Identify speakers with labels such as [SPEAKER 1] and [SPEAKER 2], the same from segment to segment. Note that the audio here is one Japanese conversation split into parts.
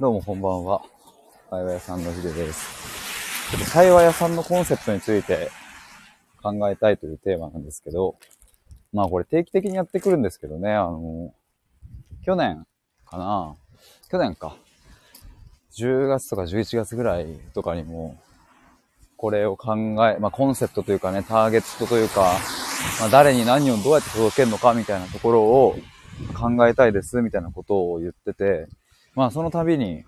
[SPEAKER 1] どうもこんばんは。対話屋さんのヒデです。ちょっと対話屋さんのコンセプトについて考えたいというテーマなんですけど、まあこれ定期的にやってくるんですけどね、あの、去年かな？去年か。10月とか11月ぐらいとかにも、これを考え、まあコンセプトというかね、ターゲットというか、まあ誰に何をどうやって届けるのかみたいなところを考えたいですみたいなことを言ってて、まあその度に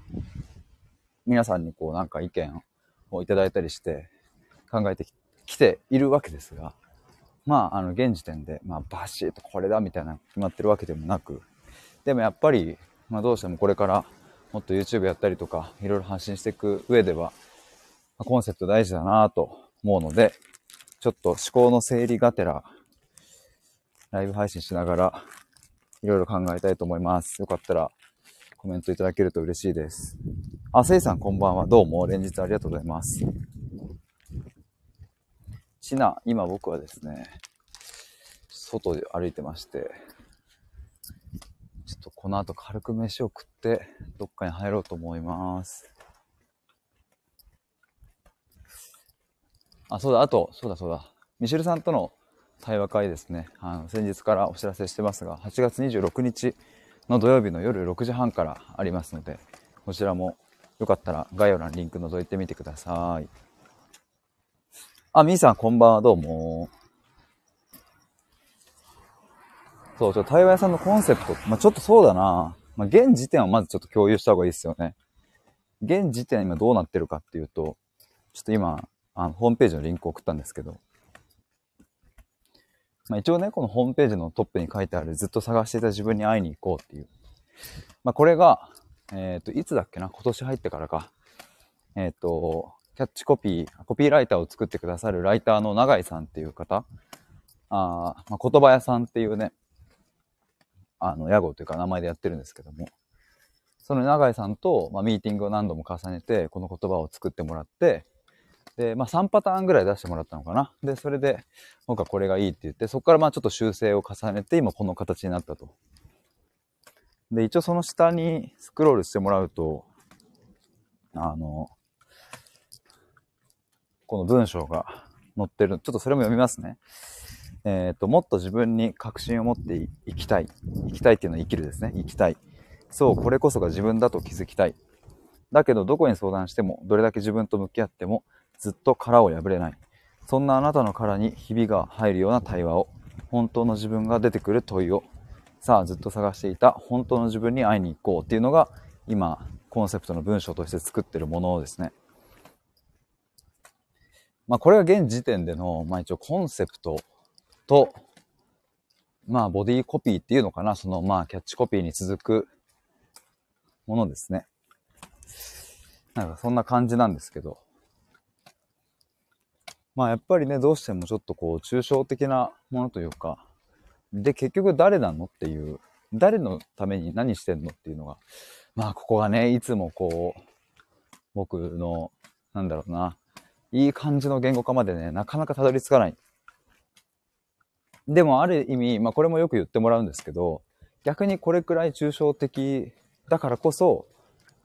[SPEAKER 1] 皆さんにこうなんか意見をいただいたりして考えてきているわけですが、まああの現時点で、まあバシッとこれだみたいな決まってるわけでもなく、でもやっぱり、まあどうしてもこれからもっと YouTube やったりとかいろいろ発信していく上では、コンセプト大事だなと思うので、ちょっと思考の整理がてら、ライブ配信しながら、いろいろ考えたいと思います。よかったら、コメントいただけると嬉しいです。あ、せいさんこんばんは。どうも、連日ありがとうございます。ちな、今僕はですね、外で歩いてまして、ちょっとこの後軽く飯を食って、どっかに入ろうと思います。あ、そうだ、あと、そうだそうだ。ミシェルさんとの対話会ですね。あの、先日からお知らせしてますが、8月26日の土曜日の夜6時半からありますので、こちらもよかったら概要欄リンク覗いてみてください。あ、みーさんこんばんは、どうも。そう、ちょっと対話屋さんのコンセプト、まあ、ちょっとそうだな。まあ、現時点はまずちょっと共有した方がいいですよね。現時点は今どうなってるかっていうと、ちょっと今、あの、ホームページのリンク送ったんですけど、まあ、一応ね、このホームページのトップに書いてあるずっと探していた自分に会いに行こうっていう。まあ、これが、えっ、と、いつだっけな？今年入ってからか。えっ、と、キャッチコピー、コピーライターを作ってくださるライターの永井さんっていう方、あまあ、言葉屋さんっていうね、あの、屋号というか名前でやってるんですけども、その永井さんと、まあ、ミーティングを何度も重ねて、この言葉を作ってもらって、で、まあ、3パターンぐらい出してもらったのかな。で、それで、僕はこれがいいって言って、そこからまあちょっと修正を重ねて、今この形になったと。で、一応その下にスクロールしてもらうと、あの、この文章が載ってる。ちょっとそれも読みますね。えっ、と、もっと自分に確信を持っていきたい。生きたいっていうのは生きるですね。生きたい。そう、これこそが自分だと気づきたい。だけど、どこに相談しても、どれだけ自分と向き合っても、ずっと殻を破れない。そんなあなたの殻にひびが入るような対話を、本当の自分が出てくる問いを、さあずっと探していた本当の自分に会いに行こうっていうのが、今、コンセプトの文章として作ってるものですね。まあこれが現時点での、まあ一応コンセプトと、まあボディコピーっていうのかな、そのまあキャッチコピーに続くものですね。なんかそんな感じなんですけど。まあやっぱりね、どうしてもちょっとこう、抽象的なものというか、で、結局誰なのっていう、誰のために何してんのっていうのが、まあここがね、いつもこう、僕の、なんだろうな、いい感じの言語化までね、なかなかたどり着かない。でもある意味、まあこれもよく言ってもらうんですけど、逆にこれくらい抽象的だからこそ、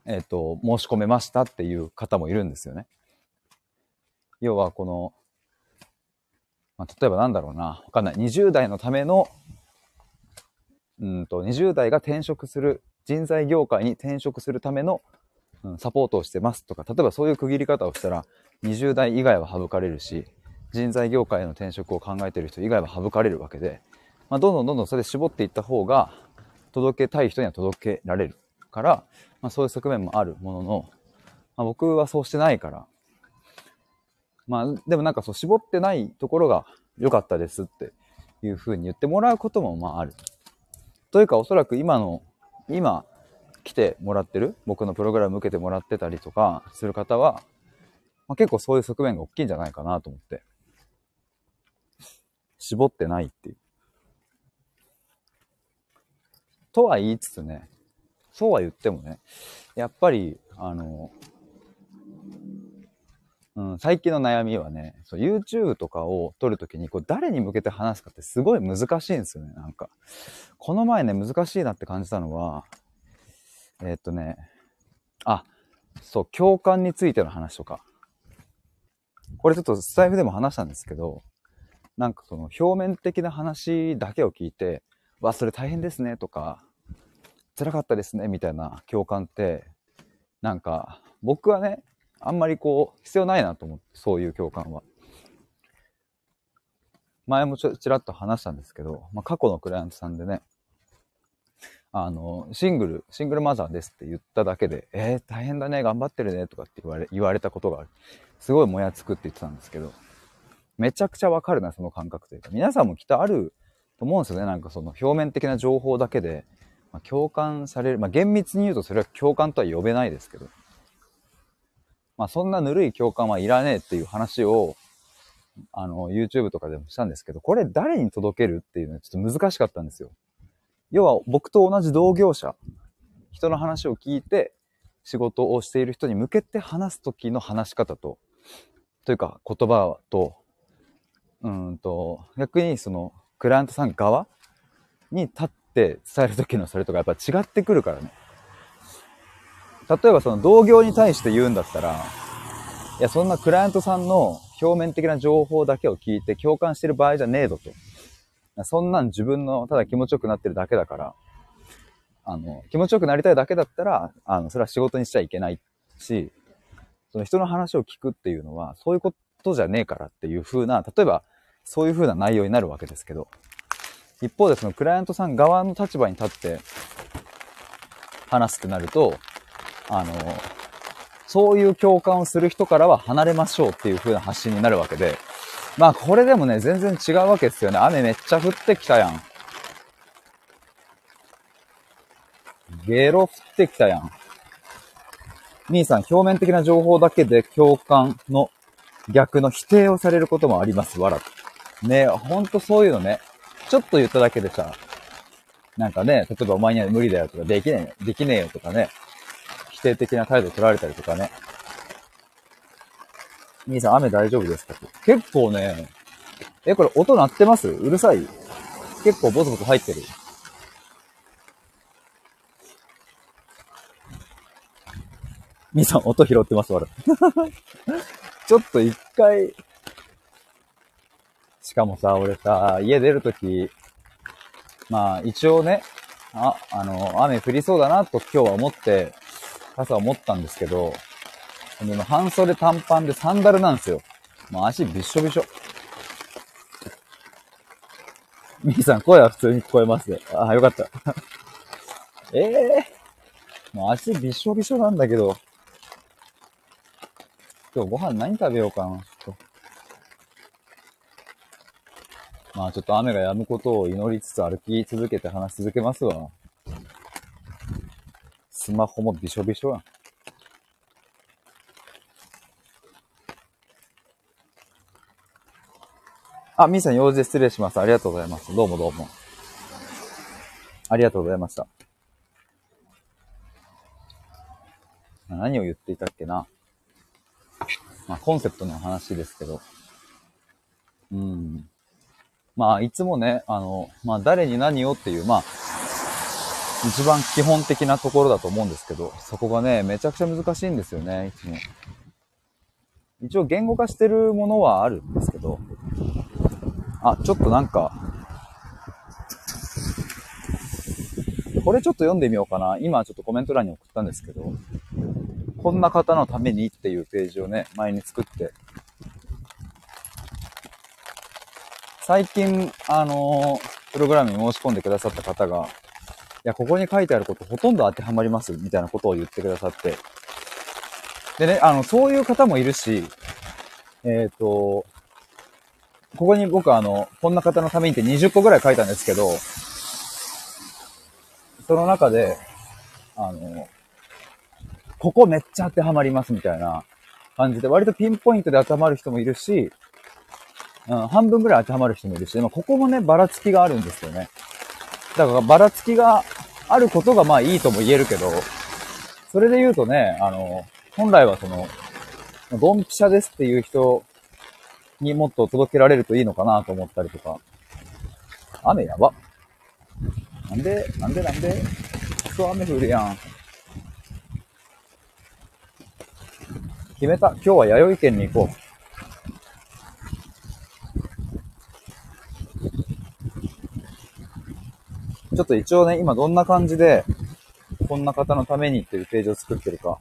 [SPEAKER 1] えっ、と、申し込めましたっていう方もいるんですよね。要はこの、まあ、例えばなんだろうな、わかんない。20代のための、うんと、20代が転職する、人材業界に転職するための、うん、サポートをしてますとか、例えばそういう区切り方をしたら、20代以外は省かれるし、人材業界への転職を考えている人以外は省かれるわけで、まあ、どんどんどんどんそれで絞っていった方が、届けたい人には届けられるから、まあ、そういう側面もあるものの、まあ、僕はそうしてないから、まあ、でもなんかそう、絞ってないところが良かったですっていうふうに言ってもらうこともまあある。というか、おそらく今の、今来てもらってる、僕のプログラム受けてもらってたりとかする方は、まあ、結構そういう側面が大きいんじゃないかなと思って。絞ってないっていう。とは言いつつね、そうは言ってもね、やっぱり、あの、うん、最近の悩みはね、そう YouTube とかを撮るときに、こう誰に向けて話すかってすごい難しいんですよね、なんか。この前ね、難しいなって感じたのは、えーっとね、あ、そう、共感についての話とか。これちょっとスタイフでも話したんですけど、なんかその表面的な話だけを聞いて、わ、それ大変ですねとか、辛かったですねみたいな共感って、なんか僕はね、あんまりこう必要ないなと思って、そういう共感は。前もちょちらっと話したんですけど、まあ、過去のクライアントさんでね、あの、シングル、シングルマザーですって言っただけで、えー、大変だね、頑張ってるね、とかって言われ、言われたことがある。すごいもやつくって言ってたんですけど、めちゃくちゃわかるな、その感覚というか。皆さんもきっとあると思うんですよね。なんかその表面的な情報だけで、まあ、共感される。まあ、厳密に言うとそれは共感とは呼べないですけど。まあ、そんなぬるい共感はいらねえっていう話を、あの、YouTube とかでもしたんですけど、これ誰に届けるっていうのはちょっと難しかったんですよ。要は僕と同じ同業者、人の話を聞いて仕事をしている人に向けて話す時の話し方と、というか言葉と、うんと、逆にそのクライアントさん側に立って伝える時のそれとかやっぱ違ってくるからね。例えばその同業に対して言うんだったら、いや、そんなクライアントさんの表面的な情報だけを聞いて共感してる場合じゃねえぞと。そんなん自分のただ気持ちよくなってるだけだから、あの、気持ちよくなりたいだけだったら、あの、それは仕事にしちゃいけないし、その人の話を聞くっていうのは、そういうことじゃねえからっていう風な、例えば、そういう風な内容になるわけですけど、一方でそのクライアントさん側の立場に立って話すってなると、あの、そういう共感をする人からは離れましょうっていう風な発信になるわけで、まあこれでもね、全然違うわけですよね。雨めっちゃ降ってきたやん。ゲロ降ってきたやん。兄さん、表面的な情報だけで共感の逆の否定をされることもあります。わら。ねほんとそういうのね。ちょっと言っただけでさ、なんかね、例えばお前には無理だよとか、できねえよ、できねえよとかね、定的な態度取られたりとかね。兄さん、雨大丈夫ですか？結構ね、え、これ音鳴ってます？うるさい？結構ボツボツ入ってる。兄さん、音拾ってます、わ。ちょっと一回、しかもさ、俺さ、家出るとき、まあ、一応ね、あ、あの、雨降りそうだなと今日は思って、傘を持ったんですけど、でも半袖短パンでサンダルなんですよ。もう足びっしょびしょ。みーさん、声は普通に聞こえます。ああ、よかった。ええー、もう足びっしょびしょなんだけど。今日ご飯何食べようかな。まあちょっと雨が止むことを祈りつつ歩き続けて話し続けますわ。スマホもびしょびしょやん。あ、みーさん、用事失礼します。ありがとうございます。どうもどうも。ありがとうございました。何を言っていたっけな。まあ、コンセプトの話ですけど。うん。まあ、いつもね、あの、まあ、誰に何をっていう、まあ、一番基本的なところだと思うんですけど、そこがね、めちゃくちゃ難しいんですよね、いつも。一応言語化してるものはあるんですけど、あ、ちょっとなんか、これちょっと読んでみようかな。今ちょっとコメント欄に送ったんですけど、こんな方のためにっていうページをね、前に作って、最近、あのー、プログラムに申し込んでくださった方が、や、ここに書いてあることほとんど当てはまります、みたいなことを言ってくださって。でね、あの、そういう方もいるし、えっ、ー、と、ここに僕あの、こんな方のためにって20個ぐらい書いたんですけど、その中で、あの、ここめっちゃ当てはまりますみたいな感じで、割とピンポイントで当てはまる人もいるし、うん、半分ぐらい当てはまる人もいるし、まあ、ここもね、ばらつきがあるんですよね。だからばらつきがあることがまあいいとも言えるけど、それで言うとね、あの、本来はその、ドンピシャですっていう人にもっと届けられるといいのかなと思ったりとか。雨やば。なんで、なんでなんでクソ雨降るやん。決めた。今日は弥生県に行こう。ちょっと一応ね、今どんな感じで、こんな方のためにっていうページを作ってるか、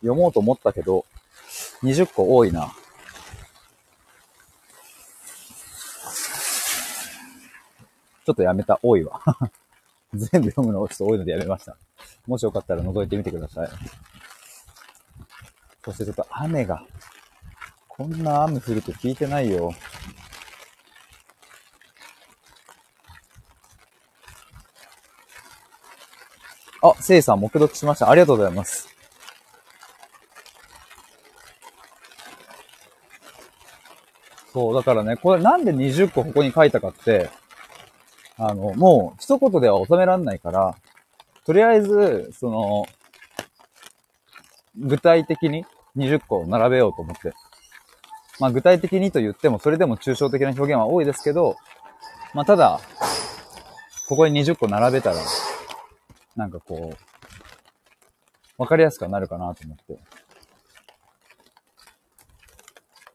[SPEAKER 1] 読もうと思ったけど、20個多いな。ちょっとやめた。多いわ。全部読むのちょっと多いのでやめました。もしよかったら覗いてみてください。そしてちょっと雨が、こんな雨降ると聞いてないよ。あ、せいさん、目読しました。ありがとうございます。そう、だからね、これなんで20個ここに書いたかって、あの、もう一言では収めらんないから、とりあえず、その、具体的に20個並べようと思って。まあ具体的にと言っても、それでも抽象的な表現は多いですけど、まあただ、ここに20個並べたら、なんかこう、わかりやすくなるかなと思って。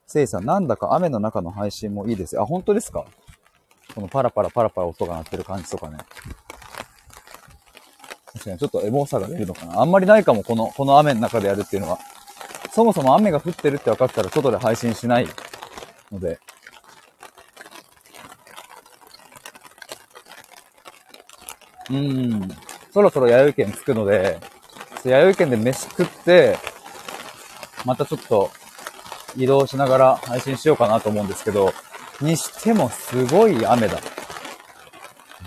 [SPEAKER 1] せいさん、なんだか雨の中の配信もいいですよ。あ、本当ですか？このパラパラパラパラ音が鳴ってる感じとかね。確かにちょっとエモさが出るのかな。あんまりないかも、この、この雨の中でやるっていうのは。そもそも雨が降ってるって分かったら外で配信しないので。うーん。そろそろ弥生県着くので、弥生県で飯食って、またちょっと移動しながら配信しようかなと思うんですけど、にしてもすごい雨だ。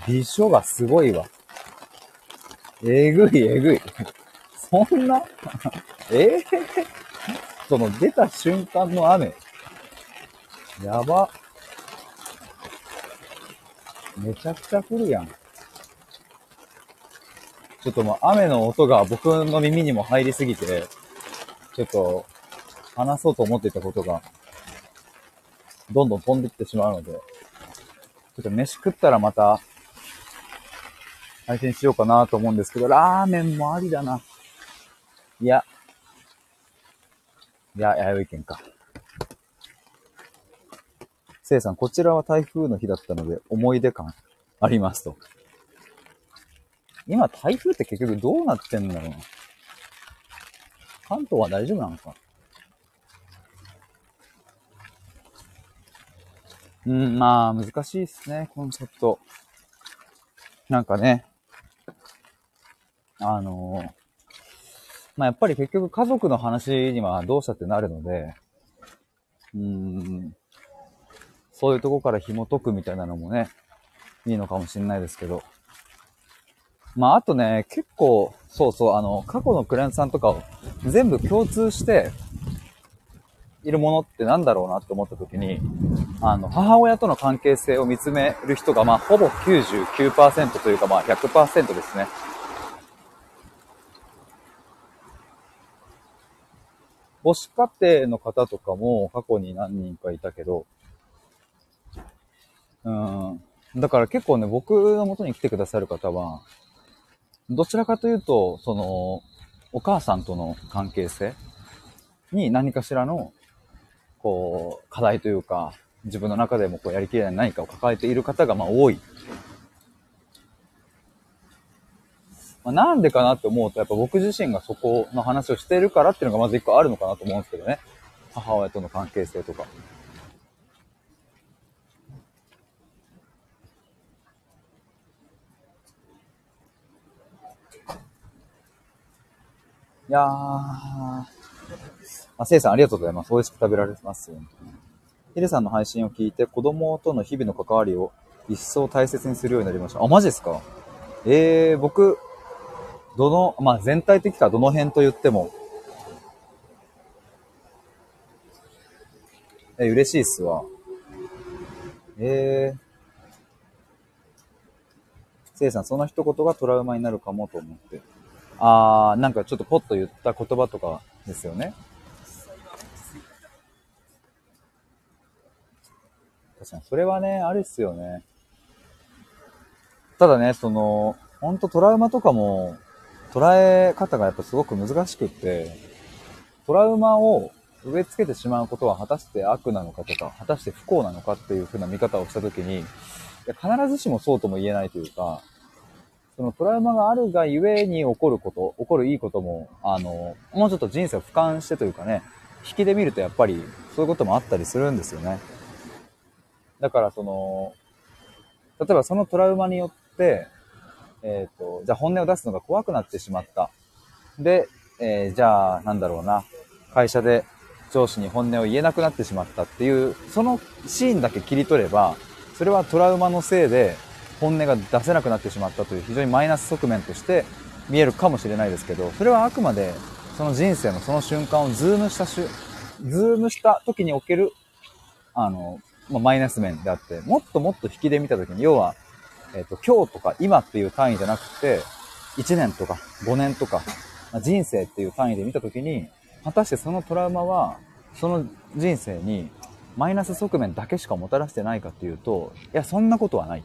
[SPEAKER 1] 美書がすごいわ。えぐいえぐい。そんな？え？えー、その出た瞬間の雨。やば。めちゃくちゃ降るやん。ちょっともう雨の音が僕の耳にも入りすぎて、ちょっと話そうと思っていたことが、どんどん飛んでいってしまうので、ちょっと飯食ったらまた、配信しようかなと思うんですけど、ラーメンもありだな。いや、いや、弥生県か。せいさん、こちらは台風の日だったので、思い出感ありますと。今、台風って結局どうなってんだろうな。関東は大丈夫なのかうん、まあ、難しいっすね、コンセプト。なんかね、あのーまあやっぱり結局家族の話にはどうしたってなるので、うん、そういうとこから紐解くみたいなのもね、いいのかもしれないですけど。まああとね、結構、そうそう、あの、過去のクライアントさんとかを全部共通しているものってなんだろうなって思った時に、あの、母親との関係性を見つめる人が、まあほぼ99%というかまあ100%ですね。母子家庭の方とかも過去に何人かいたけど、うん。だから結構ね、僕の元に来てくださる方は、どちらかというと、その、お母さんとの関係性に何かしらの、こう、課題というか、自分の中でもこうやりきれない何かを抱えている方がまあ多いまあ、なんでかなって思うと、やっぱ僕自身がそこの話をしているからっていうのがまず一個あるのかなと思うんですけどね。母親との関係性とか。いやー。あ、せいさんありがとうございます。美味しく食べられます、ヒデさんの配信を聞いて子供との日々の関わりを一層大切にするようになりました。あ、マジですか？えー、僕、どの、まあ、全体的かどの辺と言っても、え、嬉しいっすわ。えー。せいさん、その一言がトラウマになるかもと思って。あー、なんかちょっとポッと言った言葉とかですよね。確かに、それはね、あるっすよね。ただね、その、ほんとトラウマとかも、捉え方がやっぱすごく難しくって、トラウマを植え付けてしまうことは果たして悪なのかとか、果たして不幸なのかっていうふうな見方をしたときに、いや必ずしもそうとも言えないというか、そのトラウマがあるがゆえに起こること、起こるいいことも、あの、もうちょっと人生を俯瞰してというかね、引きで見るとやっぱりそういうこともあったりするんですよね。だからその、例えばそのトラウマによって、えっ、ー、と、じゃあ本音を出すのが怖くなってしまった。で、えー、じゃあなんだろうな、会社で上司に本音を言えなくなってしまったっていう、そのシーンだけ切り取れば、それはトラウマのせいで本音が出せなくなってしまったという非常にマイナス側面として見えるかもしれないですけど、それはあくまでその人生のその瞬間をズームしたし、ズームした時における、あの、まあ、マイナス面であって、もっともっと引きで見た時に、要は、えっ、ー、と、今日とか今っていう単位じゃなくて、1年とか5年とか、まあ、人生っていう単位で見た時に、果たしてそのトラウマは、その人生にマイナス側面だけしかもたらしてないかっていうと、いや、そんなことはない。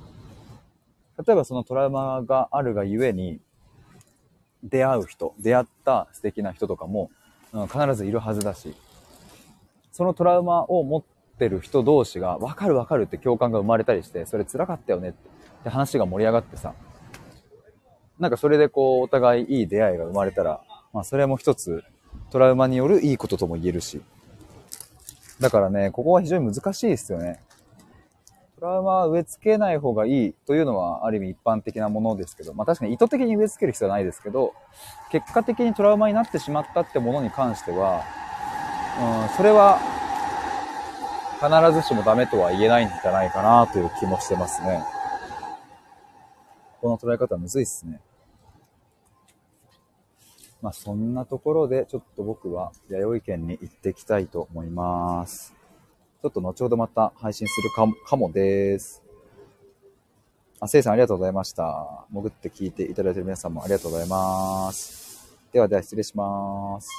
[SPEAKER 1] 例えばそのトラウマがあるがゆえに、出会う人、出会った素敵な人とかも、うん、必ずいるはずだし、そのトラウマを持ってる人同士が、わかるわかるって共感が生まれたりして、それ辛かったよねって話が盛り上がってさ、なんかそれでこう、お互いいい出会いが生まれたら、まあそれも一つ、トラウマによるいいこととも言えるし。だからね、ここは非常に難しいですよね。トラウマは植え付けない方がいいというのはある意味一般的なものですけど、まあ確かに意図的に植え付ける必要はないですけど、結果的にトラウマになってしまったってものに関しては、うん、それは必ずしもダメとは言えないんじゃないかなという気もしてますね。この捉え方はむずいっすね。まあそんなところでちょっと僕は弥生県に行ってきたいと思います。ちょっと後ほどまた配信するかもかもです。あ、せいさんありがとうございました。潜って聞いていただいている皆さんもありがとうございます。ではでは失礼します。